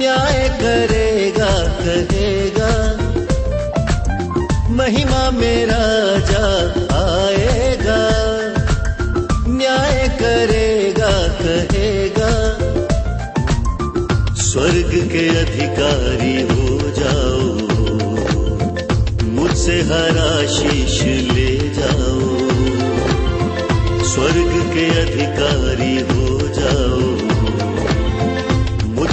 न्याय करेगा, कहेगा। महिमा मेरा जा आएगा। न्याय करेगा, कहेगा। स्वर्ग के अधिकारी हो जाओ। मुझसे हरा शीश ले जाओ। स्वर्ग के अधिकारी हो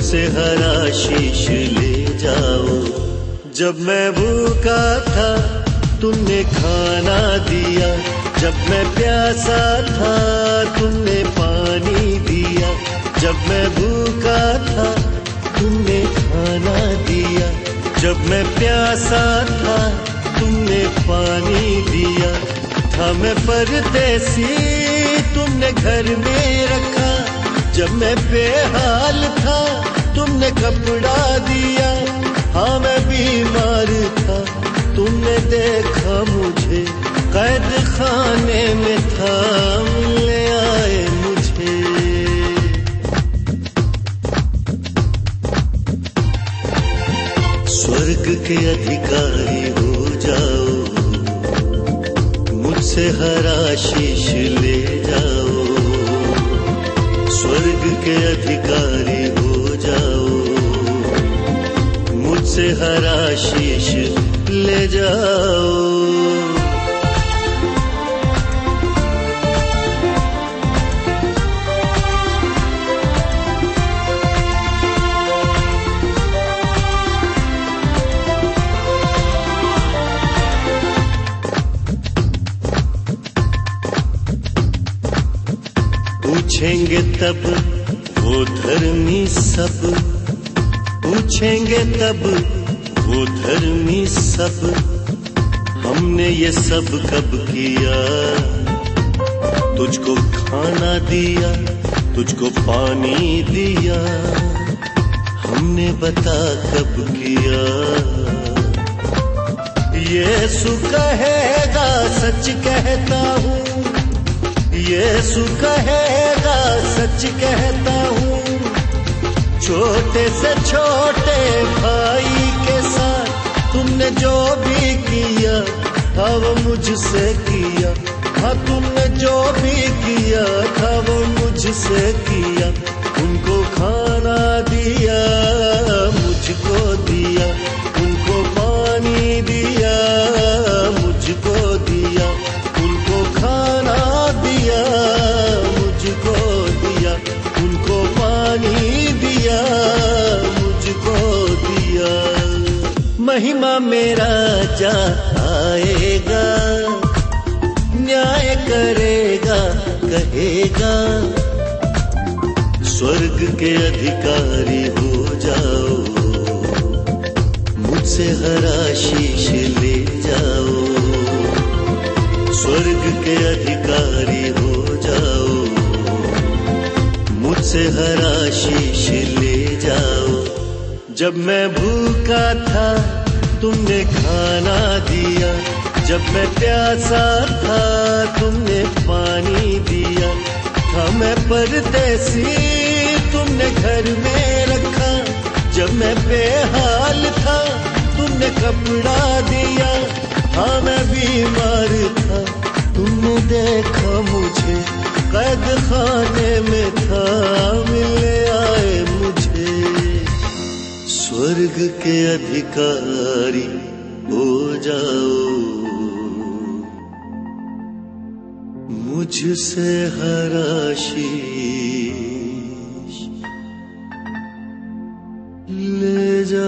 मुझसे हरा शीश ले जाओ। जब मैं भूखा था, तुमने खाना दिया। जब मैं प्यासा था, तुमने पानी दिया। जब मैं भूखा था, तुमने खाना दिया। जब मैं प्यासा था, तुमने पानी दिया। था मैं परदेसी, तुमने घर में रखा। जब मैं बेहाल था, तुमने कपड़ा दिया। हाँ मैं बीमार था। तुमने देखा मुझे कैद खाने में था। ले आए मुझे। स्वर्ग के अधिकारी हो जाओ। मुझसे हरा शीश ले के अधिकारी हो जाओ। मुझसे हरा शीश ले जाओ। पूछेंगे तब वो धर्मी सब पूछेंगे तब, वो धर्मी सब हमने ये सब कब किया? तुझको खाना दिया, तुझको पानी दिया, हमने बता कब किया? ये सुख कहेगा, सच कहता हूँ यीशु कहेगा, सच कहता हूँ। छोटे से छोटे भाई के साथ तुमने जो भी किया था वो मुझसे किया। हाँ तुमने जो भी किया था वो मुझसे किया। उनको खाना दिया। महिमा मेरा जा आएगा, न्याय करेगा, कहेगा। स्वर्ग के अधिकारी हो जाओ, मुझसे हरा शीश ले जाओ। स्वर्ग के अधिकारी हो जाओ, मुझसे हरा शीश ले जाओ। जब मैं भूखा था तुमने खाना दिया। जब मैं प्यासा था, तुमने पानी दिया। था मैं परदेसी, तुमने घर में रखा। जब मैं बेहाल था, तुमने कपड़ा दिया। हाँ मैं बीमार था। तुमने देखा मुझे, कैद खाने में था। मिले आए स्वर्ग के अधिकारी हो जाओ। मुझसे हर आशीष ले जाओ।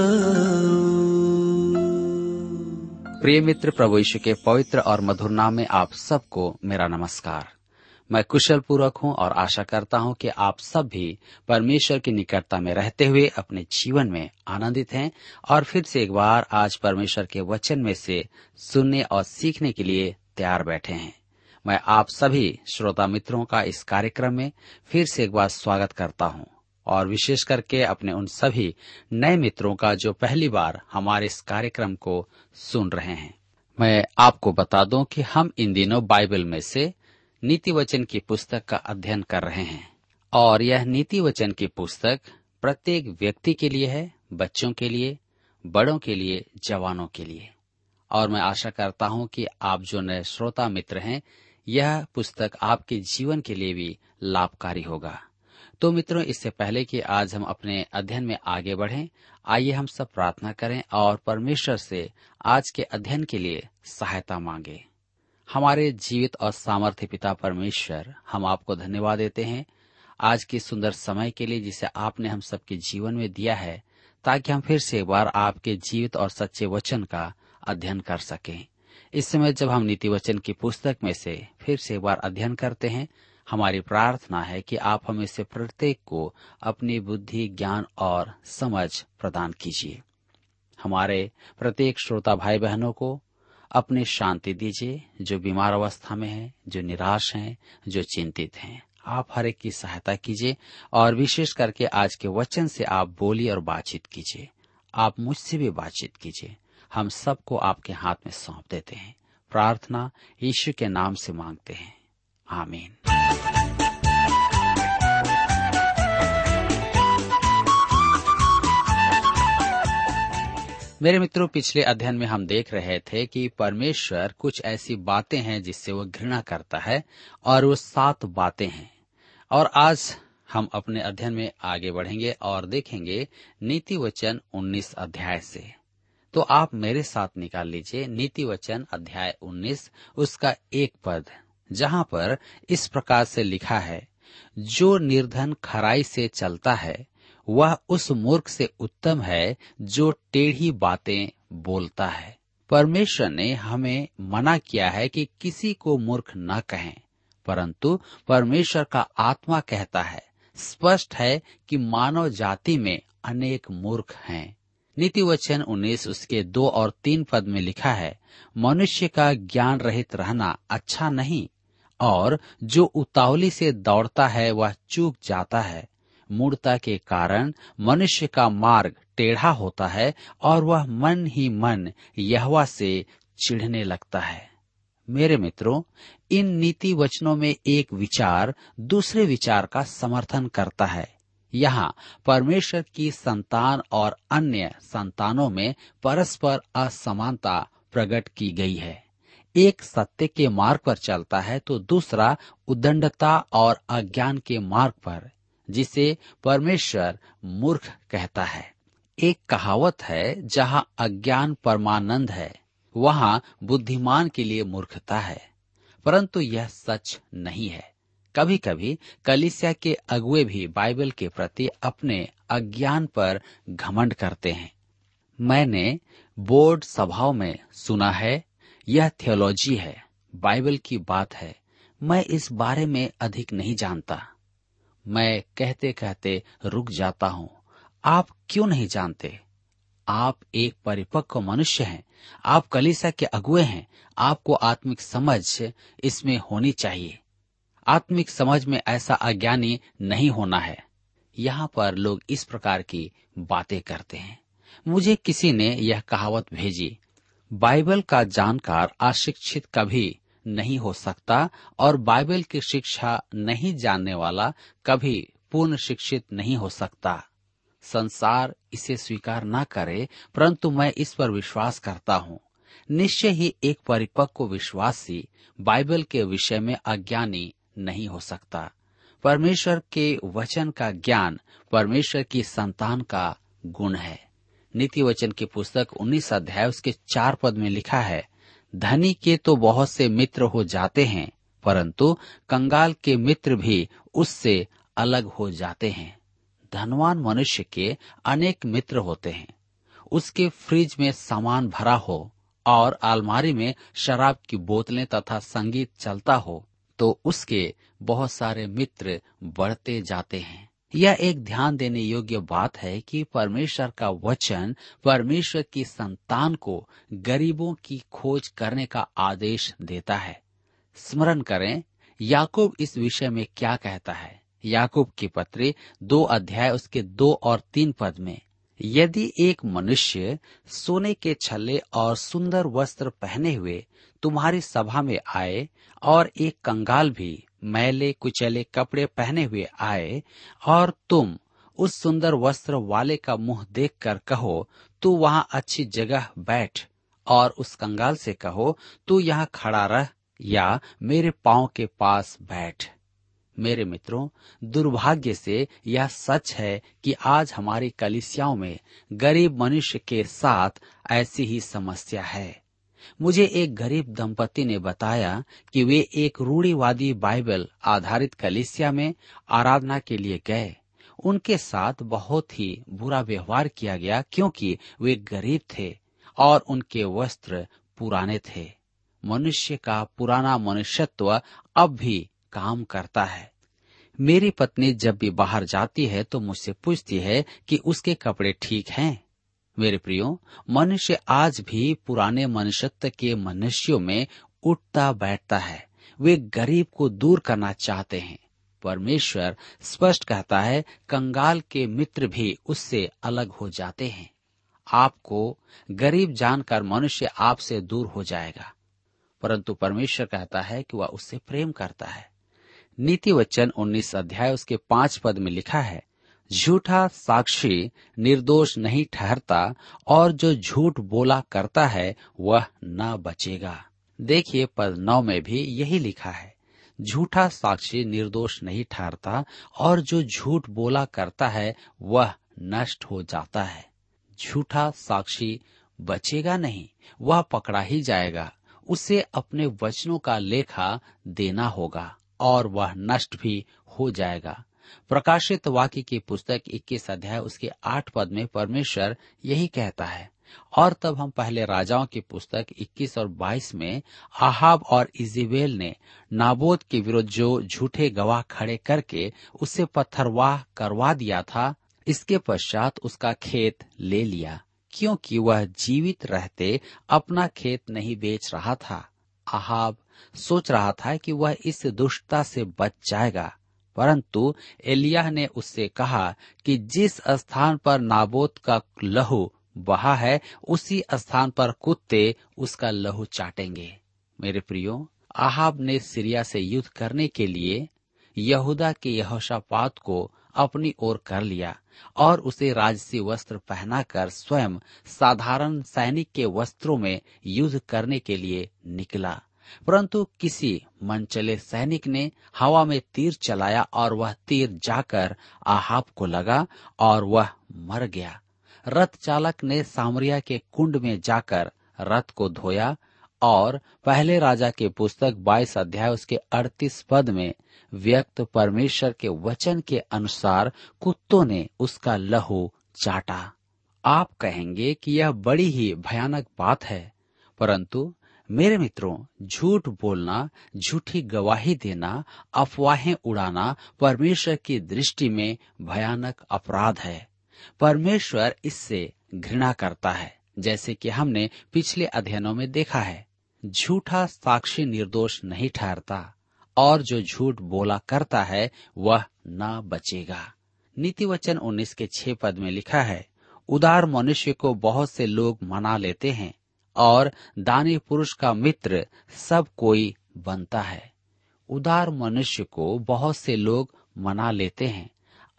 प्रिय मित्र प्रभु यीशु के पवित्र और मधुर नाम में आप सबको मेरा नमस्कार। मैं कुशल पूर्वक हूँ और आशा करता हूँ कि आप सब भी परमेश्वर की निकटता में रहते हुए अपने जीवन में आनंदित हैं और फिर से एक बार आज परमेश्वर के वचन में से सुनने और सीखने के लिए तैयार बैठे हैं। मैं आप सभी श्रोता मित्रों का इस कार्यक्रम में फिर से एक बार स्वागत करता हूँ और विशेष करके अपने उन सभी नए मित्रों का जो पहली बार हमारे इस कार्यक्रम को सुन रहे हैं। मैं आपको बता दूँ कि हम इन दिनों बाइबल में से नीति वचन की पुस्तक का अध्ययन कर रहे हैं। और यह नीति वचन की पुस्तक प्रत्येक व्यक्ति के लिए है, बच्चों के लिए, बड़ों के लिए, जवानों के लिए। और मैं आशा करता हूँ कि आप जो नए श्रोता मित्र हैं, यह पुस्तक आपके जीवन के लिए भी लाभकारी होगा। तो मित्रों, इससे पहले कि आज हम अपने अध्ययन में आगे बढ़ें, आइए हम सब प्रार्थना करें और परमेश्वर से आज के अध्ययन के लिए सहायता मांगे। हमारे जीवित और सामर्थ्य पिता परमेश्वर, हम आपको धन्यवाद देते हैं आज के सुंदर समय के लिए जिसे आपने हम सबके जीवन में दिया है, ताकि हम फिर से एक बार आपके जीवित और सच्चे वचन का अध्ययन कर सकें। इस समय जब हम नीति वचन की पुस्तक में से फिर से एक बार अध्ययन करते हैं, हमारी प्रार्थना है कि आप हमें से प्रत्येक को अपनी बुद्धि, ज्ञान और समझ प्रदान कीजिए। हमारे प्रत्येक श्रोता भाई बहनों को अपनी शांति दीजिए, जो बीमार अवस्था में है, जो निराश हैं, जो चिंतित हैं। आप हर एक की सहायता कीजिए और विशेष करके आज के वचन से आप बोली और बातचीत कीजिए। आप मुझसे भी बातचीत कीजिए। हम सबको आपके हाथ में सौंप देते हैं। प्रार्थना यीशु के नाम से मांगते हैं। आमीन। मेरे मित्रों, पिछले अध्ययन में हम देख रहे थे कि परमेश्वर कुछ ऐसी बातें हैं जिससे वो घृणा करता है और वो सात बातें हैं। और आज हम अपने अध्ययन में आगे बढ़ेंगे और देखेंगे नीति वचन उन्नीस अध्याय से। तो आप मेरे साथ निकाल लीजिए नीति वचन अध्याय उन्नीस, उसका एक पद, जहाँ पर इस प्रकार से लिखा है, जो निर्धन खराई से चलता है वह उस मूर्ख से उत्तम है जो टेढ़ी बातें बोलता है। परमेश्वर ने हमें मना किया है कि किसी को मूर्ख न कहें, परंतु परमेश्वर का आत्मा कहता है, स्पष्ट है कि मानव जाति में अनेक मूर्ख हैं। नीति वचन उन्नीस उसके दो और तीन पद में लिखा है, मनुष्य का ज्ञान रहित रहना अच्छा नहीं, और जो उतावली से दौड़ता है वह चूक जाता है। मूर्ता के कारण मनुष्य का मार्ग टेढ़ा होता है और वह मन ही मन यहवा से चिढ़ने लगता है। मेरे मित्रों, इन नीति वचनों में एक विचार दूसरे विचार का समर्थन करता है। यहाँ परमेश्वर की संतान और अन्य संतानों में परस्पर असमानता प्रकट की गई है। एक सत्य के मार्ग पर चलता है तो दूसरा उदंडता और अज्ञान के मार्ग पर। जिसे परमेश्वर मूर्ख कहता है। एक कहावत है, जहाँ अज्ञान परमानंद है, वहाँ बुद्धिमान के लिए मूर्खता है। परंतु यह सच नहीं है। कभी कभी कलिसिया के अगुए भी बाइबल के प्रति अपने अज्ञान पर घमंड करते हैं। मैंने बोर्ड सभाओं में सुना है, यह थियोलॉजी है, बाइबल की बात है। मैं इस बारे में अधिक नहीं जानता। मैं कहते कहते रुक जाता हूँ। आप क्यों नहीं जानते? आप एक परिपक्व मनुष्य हैं। आप कलिसा के अगुए हैं। आपको आत्मिक समझ इसमें होनी चाहिए। आत्मिक समझ में ऐसा अज्ञानी नहीं होना है। यहाँ पर लोग इस प्रकार की बातें करते हैं। मुझे किसी ने यह कहावत भेजी। बाइबल का जानकार अशिक्षित कभी नहीं हो सकता और बाइबल की शिक्षा नहीं जानने वाला कभी पूर्ण शिक्षित नहीं हो सकता। संसार इसे स्वीकार न करे, परंतु मैं इस पर विश्वास करता हूँ। निश्चय ही एक परिपक्व विश्वासी बाइबल के विषय में अज्ञानी नहीं हो सकता। परमेश्वर के वचन का ज्ञान परमेश्वर की संतान का गुण है। नीति वचन की पुस्तक उन्नीस अध्याय उसके चार पद में लिखा है धनी के तो बहुत से मित्र हो जाते हैं, परंतु कंगाल के मित्र भी उससे अलग हो जाते हैं। धनवान मनुष्य के अनेक मित्र होते हैं। उसके फ्रिज में सामान भरा हो और अलमारी में शराब की बोतलें तथा संगीत चलता हो तो उसके बहुत सारे मित्र बढ़ते जाते हैं। यह एक ध्यान देने योग्य बात है कि परमेश्वर का वचन परमेश्वर की संतान को गरीबों की खोज करने का आदेश देता है। स्मरण करें, याकूब इस विषय में क्या कहता है? याकूब की पत्री दो अध्याय उसके दो और तीन पद में, यदि एक मनुष्य सोने के छल्ले और सुंदर वस्त्र पहने हुए तुम्हारी सभा में आए और एक कंगाल भी मैले कुचले कपड़े पहने हुए आए और तुम उस सुंदर वस्त्र वाले का मुँह देखकर कहो, तू वहाँ अच्छी जगह बैठ और उस कंगाल से कहो, तू यहाँ खड़ा रह या मेरे पाँव के पास बैठ। मेरे मित्रों, दुर्भाग्य से यह सच है कि आज हमारी कलिसियाओं में गरीब मनुष्य के साथ ऐसी ही समस्या है। मुझे एक गरीब दंपति ने बताया कि वे एक रूढ़ीवादी बाइबल आधारित कलिसिया में आराधना के लिए गए। उनके साथ बहुत ही बुरा व्यवहार किया गया क्योंकि वे गरीब थे और उनके वस्त्र पुराने थे। मनुष्य का पुराना मनुष्यत्व अब भी काम करता है। मेरी पत्नी जब भी बाहर जाती है तो मुझसे पूछती है कि उसके कपड़े ठीक हैं। मेरे प्रियो, मनुष्य आज भी पुराने मनुष्यत्व के मनुष्यों में उठता बैठता है। वे गरीब को दूर करना चाहते हैं। परमेश्वर स्पष्ट कहता है, कंगाल के मित्र भी उससे अलग हो जाते हैं। आपको गरीब जानकर मनुष्य आपसे दूर हो जाएगा। परंतु परमेश्वर कहता है कि वह उससे प्रेम करता है। नीति वचन उन्नीस अध्याय उसके पाँच पद में लिखा है झूठा साक्षी निर्दोष नहीं ठहरता और जो झूठ बोला करता है, वह न बचेगा। देखिए पद नौ में भी यही लिखा है। झूठा साक्षी निर्दोष नहीं ठहरता और जो झूठ बोला करता है, वह नष्ट हो जाता है। झूठा साक्षी बचेगा नहीं, वह पकड़ा ही जाएगा। उसे अपने वचनों का लेखा देना होगा और वह नष्ट भी हो जाएगा। प्रकाशित वाक्य की पुस्तक 21 अध्याय, उसके आठ पद में परमेश्वर यही कहता है, और तब हम पहले राजाओं की पुस्तक 21 और 22 में आहाब और इजिबेल ने नाबोद के विरुद्ध जो झूठे गवाह खड़े करके उसे पत्थरवाह करवा दिया था, इसके पश्चात उसका खेत ले लिया, क्योंकि वह जीवित रहते अपना खेत नहीं बेच रहा था। आहाब सोच रहा था कि वह इस दुष्टता से बच जाएगा। परंतु एलिया ने उससे कहा कि जिस स्थान पर नाबोत का लहू बहा है, उसी स्थान पर कुत्ते उसका लहू चाटेंगे। मेरे प्रियो आहाब ने सीरिया से युद्ध करने के लिए यहूदा के यहोशापात को अपनी ओर कर लिया और उसे राजसी वस्त्र पहनाकर स्वयं साधारण सैनिक के वस्त्रों में युद्ध करने के लिए निकला। परंतु किसी मनचले सैनिक ने हवा में तीर चलाया और वह तीर जाकर आहाब को लगा और वह मर गया। रथ चालक ने सामरिया के कुंड में जाकर रथ को धोया और पहले राजा के पुस्तक 22 अध्याय उसके 38 पद में व्यक्त परमेश्वर के वचन के अनुसार कुत्तों ने उसका लहू चाटा। आप कहेंगे कि यह बड़ी ही भयानक बात है, परंतु मेरे मित्रों, झूठ बोलना, झूठी गवाही देना, अफवाहें उड़ाना परमेश्वर की दृष्टि में भयानक अपराध है। परमेश्वर इससे घृणा करता है, जैसे कि हमने पिछले अध्ययनों में देखा है। झूठा साक्षी निर्दोष नहीं ठहरता, और जो झूठ बोला करता है, वह न बचेगा। नीति वचन उन्नीस के छह पद में लिखा है, उदार मनुष्य को बहुत से लोग मना लेते हैं और दानी पुरुष का मित्र सब कोई बनता है। उदार मनुष्य को बहुत से लोग मना लेते हैं।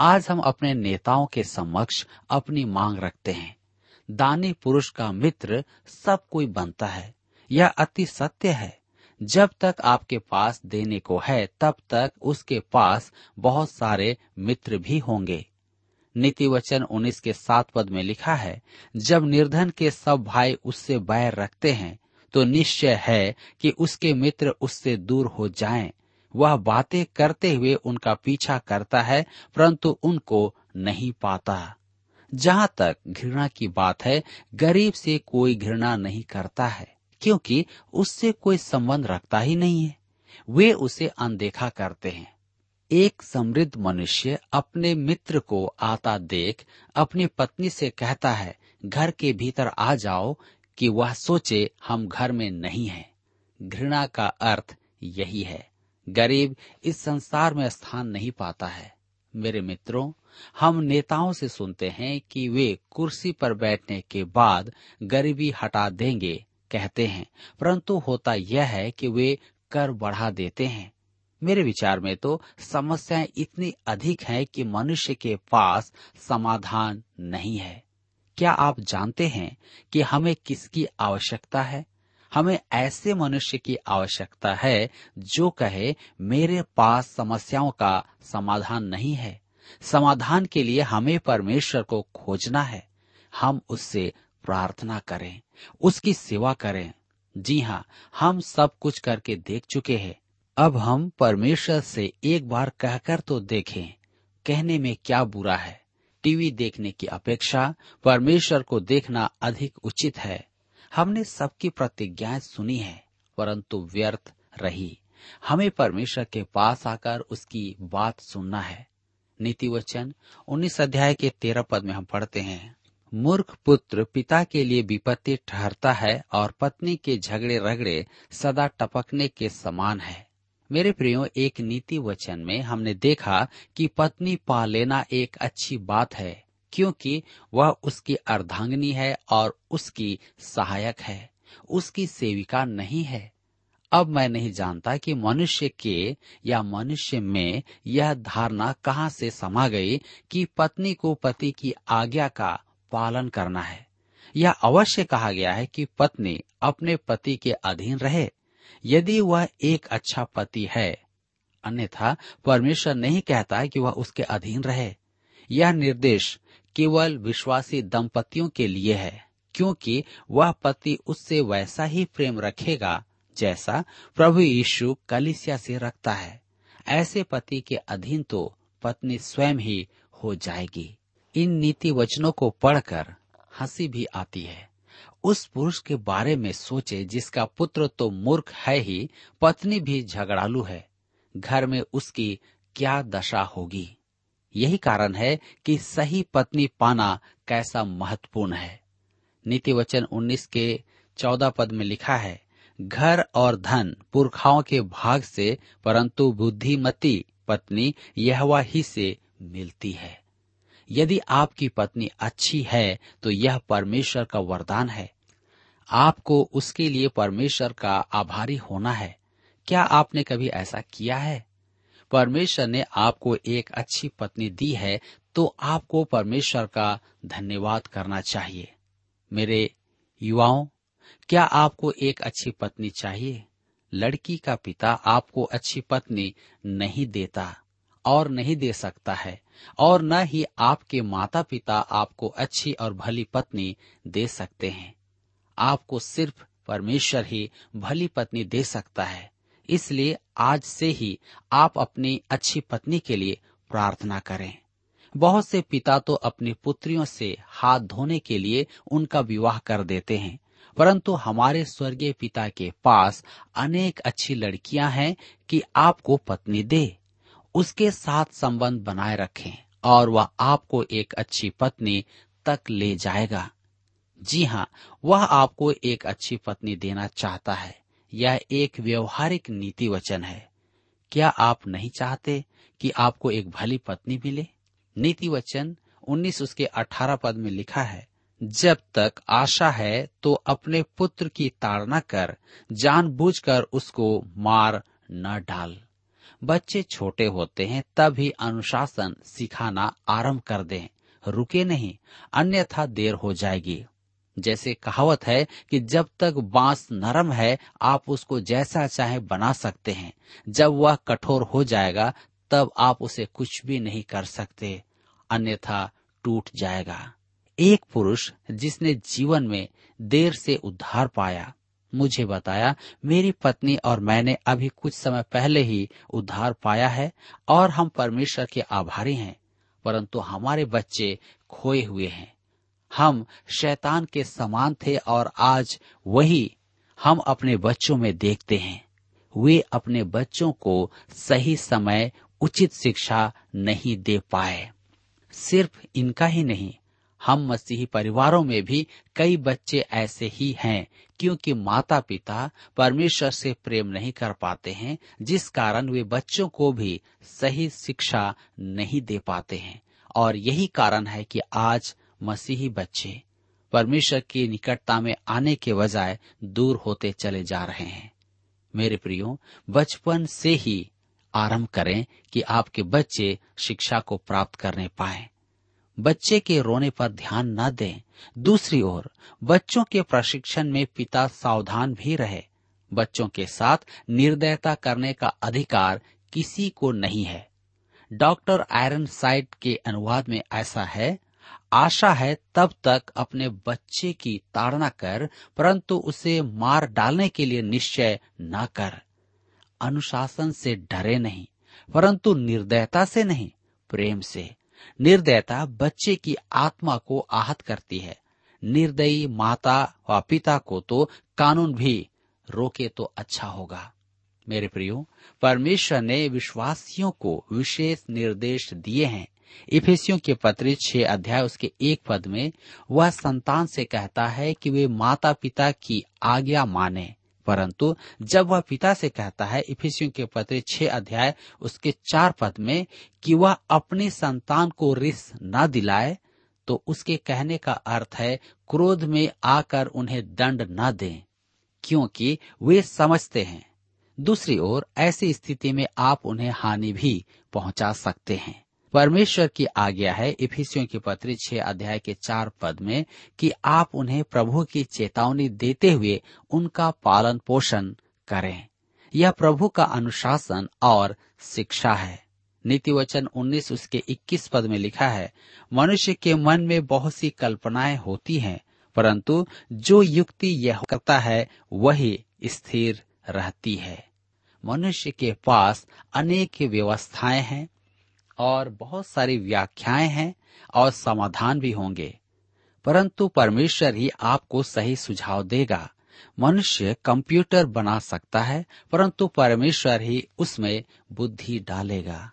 आज हम अपने नेताओं के समक्ष अपनी मांग रखते हैं। दानी पुरुष का मित्र सब कोई बनता है। यह अति सत्य है। जब तक आपके पास देने को है, तब तक उसके पास बहुत सारे मित्र भी होंगे। नीति वचन उन्नीस के सात पद में लिखा है, जब निर्धन के सब भाई उससे बैर रखते हैं तो निश्चय है कि उसके मित्र उससे दूर हो जाएँ। वह बातें करते हुए उनका पीछा करता है, परंतु उनको नहीं पाता। जहाँ तक घृणा की बात है, गरीब से कोई घृणा नहीं करता है, क्योंकि उससे कोई संबंध रखता ही नहीं है। वे उसे अनदेखा करते हैं। एक समृद्ध मनुष्य अपने मित्र को आता देख, अपनी पत्नी से कहता है, घर के भीतर आ जाओ, कि वह सोचे हम घर में नहीं हैं। घृणा का अर्थ यही है। गरीब इस संसार में स्थान नहीं पाता है। मेरे मित्रों, हम नेताओं से सुनते हैं कि वे कुर्सी पर बैठने के बाद गरीबी हटा देंगे, कहते हैं। परंतु होता यह है कि वे कर बढ़ा देते हैं। मेरे विचार में तो समस्याएँ इतनी अधिक हैं कि मनुष्य के पास समाधान नहीं है। क्या आप जानते हैं कि हमें किसकी आवश्यकता है? हमें ऐसे मनुष्य की आवश्यकता है जो कहे, मेरे पास समस्याओं का समाधान नहीं है। समाधान के लिए हमें परमेश्वर को खोजना है। हम उससे प्रार्थना करें, उसकी सेवा करें। जी हाँ हम सब कुछ करके देख चुके हैं। अब हम परमेश्वर से एक बार कहकर तो देखें, कहने में क्या बुरा है। टीवी देखने की अपेक्षा परमेश्वर को देखना अधिक उचित है। हमने सबकी प्रतिज्ञाएँ सुनी है, परंतु व्यर्थ रही। हमें परमेश्वर के पास आकर उसकी बात सुनना है। नीति वचन उन्नीस अध्याय के तेरह पद में हम पढ़ते हैं। मूर्ख पुत्र पिता के लिए विपत्ति ठहरता है और पत्नी के झगड़े रगड़े सदा टपकने के समान है। मेरे प्रियो, एक नीति वचन में हमने देखा कि पत्नी पा लेना एक अच्छी बात है, क्योंकि वह उसकी अर्धांगिनी है और उसकी सहायक है, उसकी सेविका नहीं है। अब मैं नहीं जानता कि मनुष्य के या मनुष्य में यह धारणा कहाँ से समा गई कि पत्नी को पति की आज्ञा का पालन करना है। यह अवश्य कहा गया है कि पत्नी अपने पति के अधीन रहे यदि वह एक अच्छा पति है, अन्यथा परमेश्वर नहीं कहता कि वह उसके अधीन रहे। यह निर्देश केवल विश्वासी दंपतियों के लिए है, क्योंकि वह पति उससे वैसा ही प्रेम रखेगा जैसा प्रभु यीशु कलिसिया से रखता है। ऐसे पति के अधीन तो पत्नी स्वयं ही हो जाएगी। इन नीति वचनों को पढ़कर हँसी भी आती है। उस पुरुष के बारे में सोचे जिसका पुत्र तो मूर्ख है ही, पत्नी भी झगड़ालू है। घर में उसकी क्या दशा होगी? यही कारण है कि सही पत्नी पाना कैसा महत्वपूर्ण है। नीति वचन उन्नीस के चौदह पद में लिखा है, घर और धन पुरखाओं के भाग से, परंतु बुद्धिमती पत्नी यहवा ही से मिलती है। यदि आपकी पत्नी अच्छी है तो यह परमेश्वर का वरदान है। आपको उसके लिए परमेश्वर का आभारी होना है। क्या आपने कभी ऐसा किया है? परमेश्वर ने आपको एक अच्छी पत्नी दी है तो आपको परमेश्वर का धन्यवाद करना चाहिए। मेरे युवाओं, क्या आपको एक अच्छी पत्नी चाहिए? लड़की का पिता आपको अच्छी पत्नी नहीं देता। और नहीं दे सकता है, और न ही आपके माता पिता आपको अच्छी और भली पत्नी दे सकते हैं। आपको सिर्फ़ परमेश्वर ही भली पत्नी दे सकता है। इसलिए आज से ही आप अपनी अच्छी पत्नी के लिए प्रार्थना करें। बहुत से पिता तो अपनी पुत्रियों से हाथ धोने के लिए उनका विवाह कर देते हैं, परंतु हमारे स्वर्गीय पिता के पास अनेक अच्छी लड़कियाँ हैं कि आपको पत्नी दे। उसके साथ संबंध बनाए रखें और वह आपको एक अच्छी पत्नी तक ले जाएगा। जी हाँ वह आपको एक अच्छी पत्नी देना चाहता है। यह एक व्यवहारिक नीति वचन है। क्या आप नहीं चाहते कि आपको एक भली पत्नी मिले? नीति वचन उन्नीस उसके अठारह पद में लिखा है, जब तक आशा है तो अपने पुत्र की ताड़ना कर, जानबूझकर उसको मार न डाल। बच्चे छोटे होते हैं, तभी अनुशासन सिखाना आरंभ कर दें। रुके नहीं, अन्यथा देर हो जाएगी। जैसे कहावत है कि जब तक बाँस नरम है, आप उसको जैसा चाहे बना सकते हैं। जब वह कठोर हो जाएगा, तब आप उसे कुछ भी नहीं कर सकते। अन्यथा टूट जाएगा। एक पुरुष जिसने जीवन में देर से उद्धार पाया मुझे बताया, मेरी पत्नी और मैंने अभी कुछ समय पहले ही उद्धार पाया है और हम परमेश्वर के आभारी हैं, परंतु हमारे बच्चे खोए हुए हैं। हम शैतान के समान थे और आज वही हम अपने बच्चों में देखते हैं। वे अपने बच्चों को सही समय उचित शिक्षा नहीं दे पाए। सिर्फ़ इनका ही नहीं हम मसीही परिवारों में भी कई बच्चे ऐसे ही हैं, क्योंकि माता पिता परमेश्वर से प्रेम नहीं कर पाते हैं, जिस कारण वे बच्चों को भी सही शिक्षा नहीं दे पाते हैं। और यही कारण है कि आज मसीही बच्चे परमेश्वर की निकटता में आने के बजाय दूर होते चले जा रहे हैं। मेरे प्रियो, बचपन से ही आरंभ करें कि आपके बच्चे शिक्षा को प्राप्त करने पाए। बच्चे के रोने पर ध्यान न दें। दूसरी ओर, बच्चों के प्रशिक्षण में पिता सावधान भी रहे। बच्चों के साथ निर्दयता करने का अधिकार किसी को नहीं है। डॉक्टर आयरन साइड के अनुवाद में ऐसा है, आशा है तब तक अपने बच्चे की ताड़ना कर, परंतु उसे मार डालने के लिए निश्चय न कर। अनुशासन से डरे नहीं, परंतु निर्दयता से नहीं, प्रेम से। निर्दयता बच्चे की आत्मा को आहत करती है। निर्दयी माता व पिता को तो कानून भी रोके तो अच्छा होगा। मेरे प्रियो, परमेश्वर ने विश्वासियों को विशेष निर्देश दिए हैं। इफेसियों के पत्र छह अध्याय उसके एक पद में, वह संतान से कहता है कि वे माता पिता की आज्ञा माने। परंतु जब वह पिता से कहता है, इफिसियों के पत्र छह अध्याय, उसके चार पद में, कि वह अपने संतान को रिस न दिलाए तो उसके कहने का अर्थ है, क्रोध में आकर उन्हें दंड न दें, क्योंकि वे समझते हैं। दूसरी ओर, ऐसी स्थिति में आप उन्हें हानि भी पहुँचा सकते हैं। परमेश्वर की आज्ञा है, इफिसियों की पत्री छह अध्याय के चार पद में, कि आप उन्हें प्रभु की चेतावनी देते हुए उनका पालन पोषण करें। यह प्रभु का अनुशासन और शिक्षा है। नीति वचन उन्नीस उसके इक्कीस पद में लिखा है, मनुष्य के मन में बहुत सी कल्पनाएँ होती हैं, परंतु जो युक्ति यह करता है, वही स्थिर रहती है। मनुष्य के पास अनेक व्यवस्थाएँ हैं और बहुत सारी व्याख्याएँ हैं और समाधान भी होंगे। परंतु परमेश्वर ही आपको सही सुझाव देगा। मनुष्य कंप्यूटर बना सकता है, परंतु परमेश्वर ही उसमें बुद्धि डालेगा।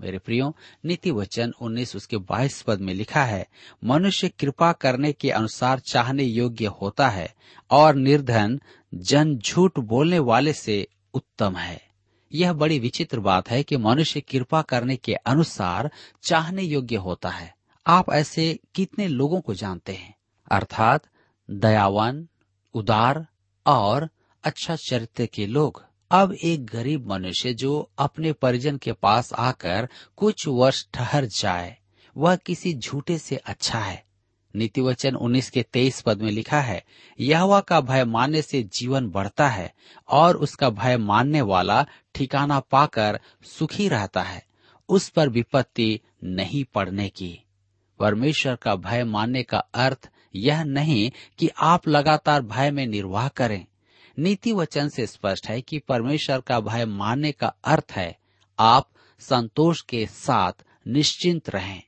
मेरे प्रियो, नीति वचन उन्नीस उसके बाईस पद में लिखा है, मनुष्य कृपा करने के अनुसार चाहने योग्य होता है और निर्धन, जन झूठ बोलने वाले से उत्तम है। यह बड़ी विचित्र बात है कि मनुष्य कृपा करने के अनुसार चाहने योग्य होता है। आप ऐसे कितने लोगों को जानते हैं? अर्थात दयावान, उदार और अच्छा चरित्र के लोग। अब एक गरीब मनुष्य जो अपने परिजन के पास आकर कुछ वर्ष ठहर जाए, वह किसी झूठे से अच्छा है। नीति वचन उन्नीस के तेईस पद में लिखा है, यहवा का भय मानने से जीवन बढ़ता है और उसका भय मानने वाला ठिकाना पाकर सुखी रहता है, उस पर विपत्ति नहीं पड़ने की। परमेश्वर का भय मानने का अर्थ यह नहीं कि आप लगातार भय में निर्वाह करें। नीति वचन से स्पष्ट है कि परमेश्वर का भय मानने का अर्थ है, आप संतोष के साथ निश्चिंत रहें।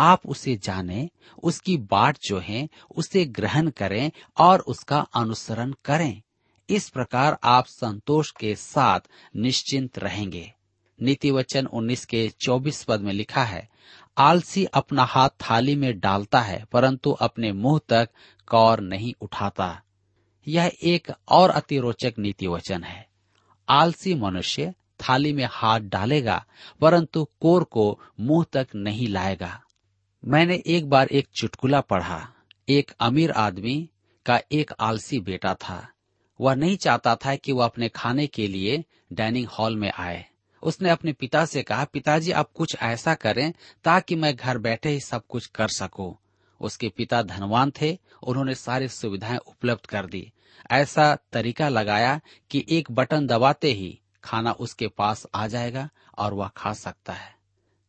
आप उसे जाने, उसकी बाट जो है उसे ग्रहण करें और उसका अनुसरण करें। इस प्रकार आप संतोष के साथ निश्चिंत रहेंगे। नीति वचन उन्नीस के चौबीस पद में लिखा है, आलसी अपना हाथ थाली में डालता है, परंतु अपने मुँह तक कौर नहीं उठाता। यह एक और अति रोचक नीति वचन है, आलसी मनुष्य थाली में हाथ डालेगा, परंतु कोर को मुँह तक नहीं लाएगा। मैंने एक बार एक चुटकुला पढ़ा। एक अमीर आदमी का एक आलसी बेटा था। वह नहीं चाहता था कि वह अपने खाने के लिए डाइनिंग हॉल में आए। उसने अपने पिता से कहा, पिताजी, आप कुछ ऐसा करें ताकि मैं घर बैठे ही सब कुछ कर सकूँ। उसके पिता धनवान थे, उन्होंने सारी सुविधाएँ उपलब्ध कर दी। ऐसा तरीका लगाया कि एक बटन दबाते ही खाना उसके पास आ जाएगा और वह खा सकता है।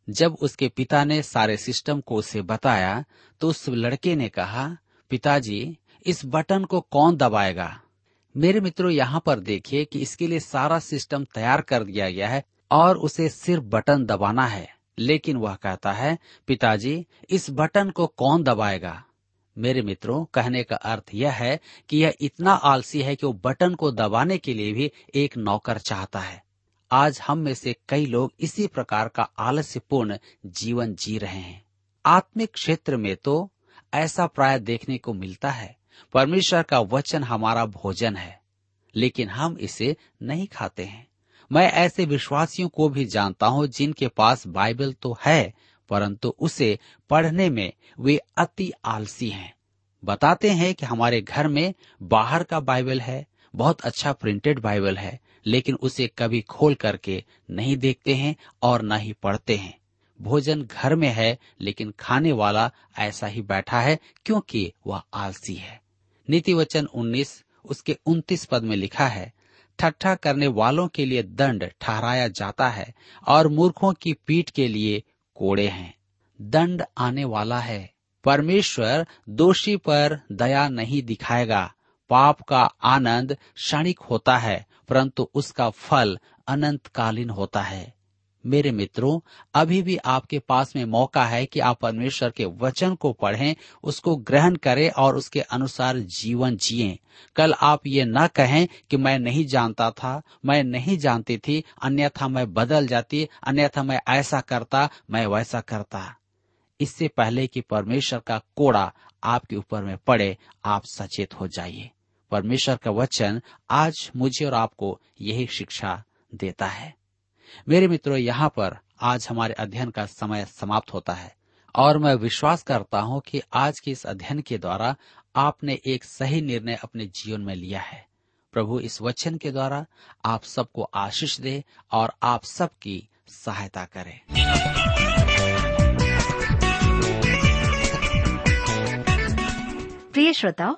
जब उसके पिता ने सारे सिस्टम को उसे बताया तो उस लड़के ने कहा, पिताजी, इस बटन को कौन दबाएगा? मेरे मित्रों, यहाँ पर देखिए कि इसके लिए सारा सिस्टम तैयार कर दिया गया है और उसे सिर्फ़ बटन दबाना है। लेकिन वह कहता है, पिताजी, इस बटन को कौन दबाएगा? मेरे मित्रों, कहने का अर्थ यह है कि यह इतना आलसी है कि वो बटन को दबाने के लिए भी एक नौकर चाहता है। आज हम में से कई लोग इसी प्रकार का आलस्यपूर्ण जीवन जी रहे हैं। आत्मिक क्षेत्र में तो ऐसा प्राय देखने को मिलता है, परमेश्वर का वचन हमारा भोजन है, लेकिन हम इसे नहीं खाते हैं। मैं ऐसे विश्वासियों को भी जानता हूँ जिनके पास बाइबल तो है, परंतु उसे पढ़ने में वे अति आलसी हैं। बताते हैं कि हमारे घर में बाहर का बाइबल है बहुत अच्छा प्रिंटेड बाइबल है, लेकिन उसे कभी खोल करके नहीं देखते हैं और न ही पढ़ते हैं। भोजन घर में है, लेकिन खाने वाला ऐसा ही बैठा है क्योंकि वह आलसी है। नीति वचन उन्नीस, उसके उन्तीस पद में लिखा है, ठट्ठा करने वालों के लिए दंड ठहराया जाता है और मूर्खों की पीठ के लिए कोड़े हैं। दंड आने वाला है। परमेश्वर दोषी पर दया नहीं दिखाएगा। पाप का आनंद क्षणिक होता है, परंतु उसका फल अनंतकालीन होता है। मेरे मित्रों, अभी भी आपके पास में मौका है कि आप परमेश्वर के वचन को पढ़ें, उसको ग्रहण करें और उसके अनुसार जीवन जिएँ। कल आप ये न कहें कि मैं नहीं जानता था, मैं नहीं जानती थी, अन्यथा मैं बदल जाती, अन्यथा मैं ऐसा करता, मैं वैसा करता। इससे पहले कि परमेश्वर का कोड़ा आपके ऊपर में पड़े, आप सचेत हो जाइए। परमेश्वर का वचन आज मुझे और आपको यही शिक्षा देता है। मेरे मित्रों, यहाँ पर आज हमारे अध्ययन का समय समाप्त होता है और मैं विश्वास करता हूँ कि आज के इस अध्ययन के द्वारा आपने एक सही निर्णय अपने जीवन में लिया है। प्रभु, इस वचन के द्वारा आप सबको आशीष दे और आप सबकी सहायता करे। प्रिय श्रोताओ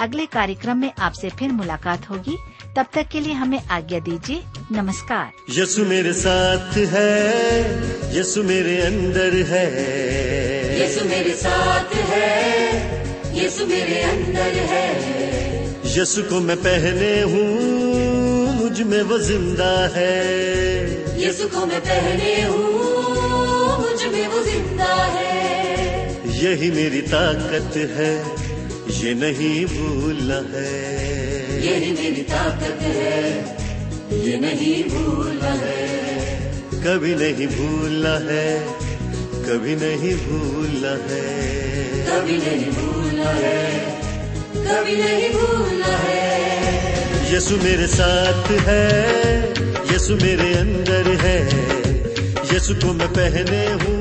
अगले कार्यक्रम में आपसे फिर मुलाकात होगी। तब तक के लिए हमें आज्ञा दीजिए। नमस्कार। यसु मेरे साथ है यसु मेरे अंदर है। यसु मेरे साथ है यसु मेरे अंदर है। यीशु को मैं पहने हूँ मुझमें वो ज़िंदा है। यसु को मैं पहने हूँ मुझमें वो ज़िंदा है। यही मेरी ताकत है। ये नहीं भूलना है। यही मेरी ताकत है ये नहीं भूलना है। कभी नहीं भूलना है कभी नहीं भूलना है। कभी नहीं भूलना है कभी नहीं भूलना है। यीशु मेरे साथ है यीशु मेरे अंदर है यीशु को मैं पहने हूँ।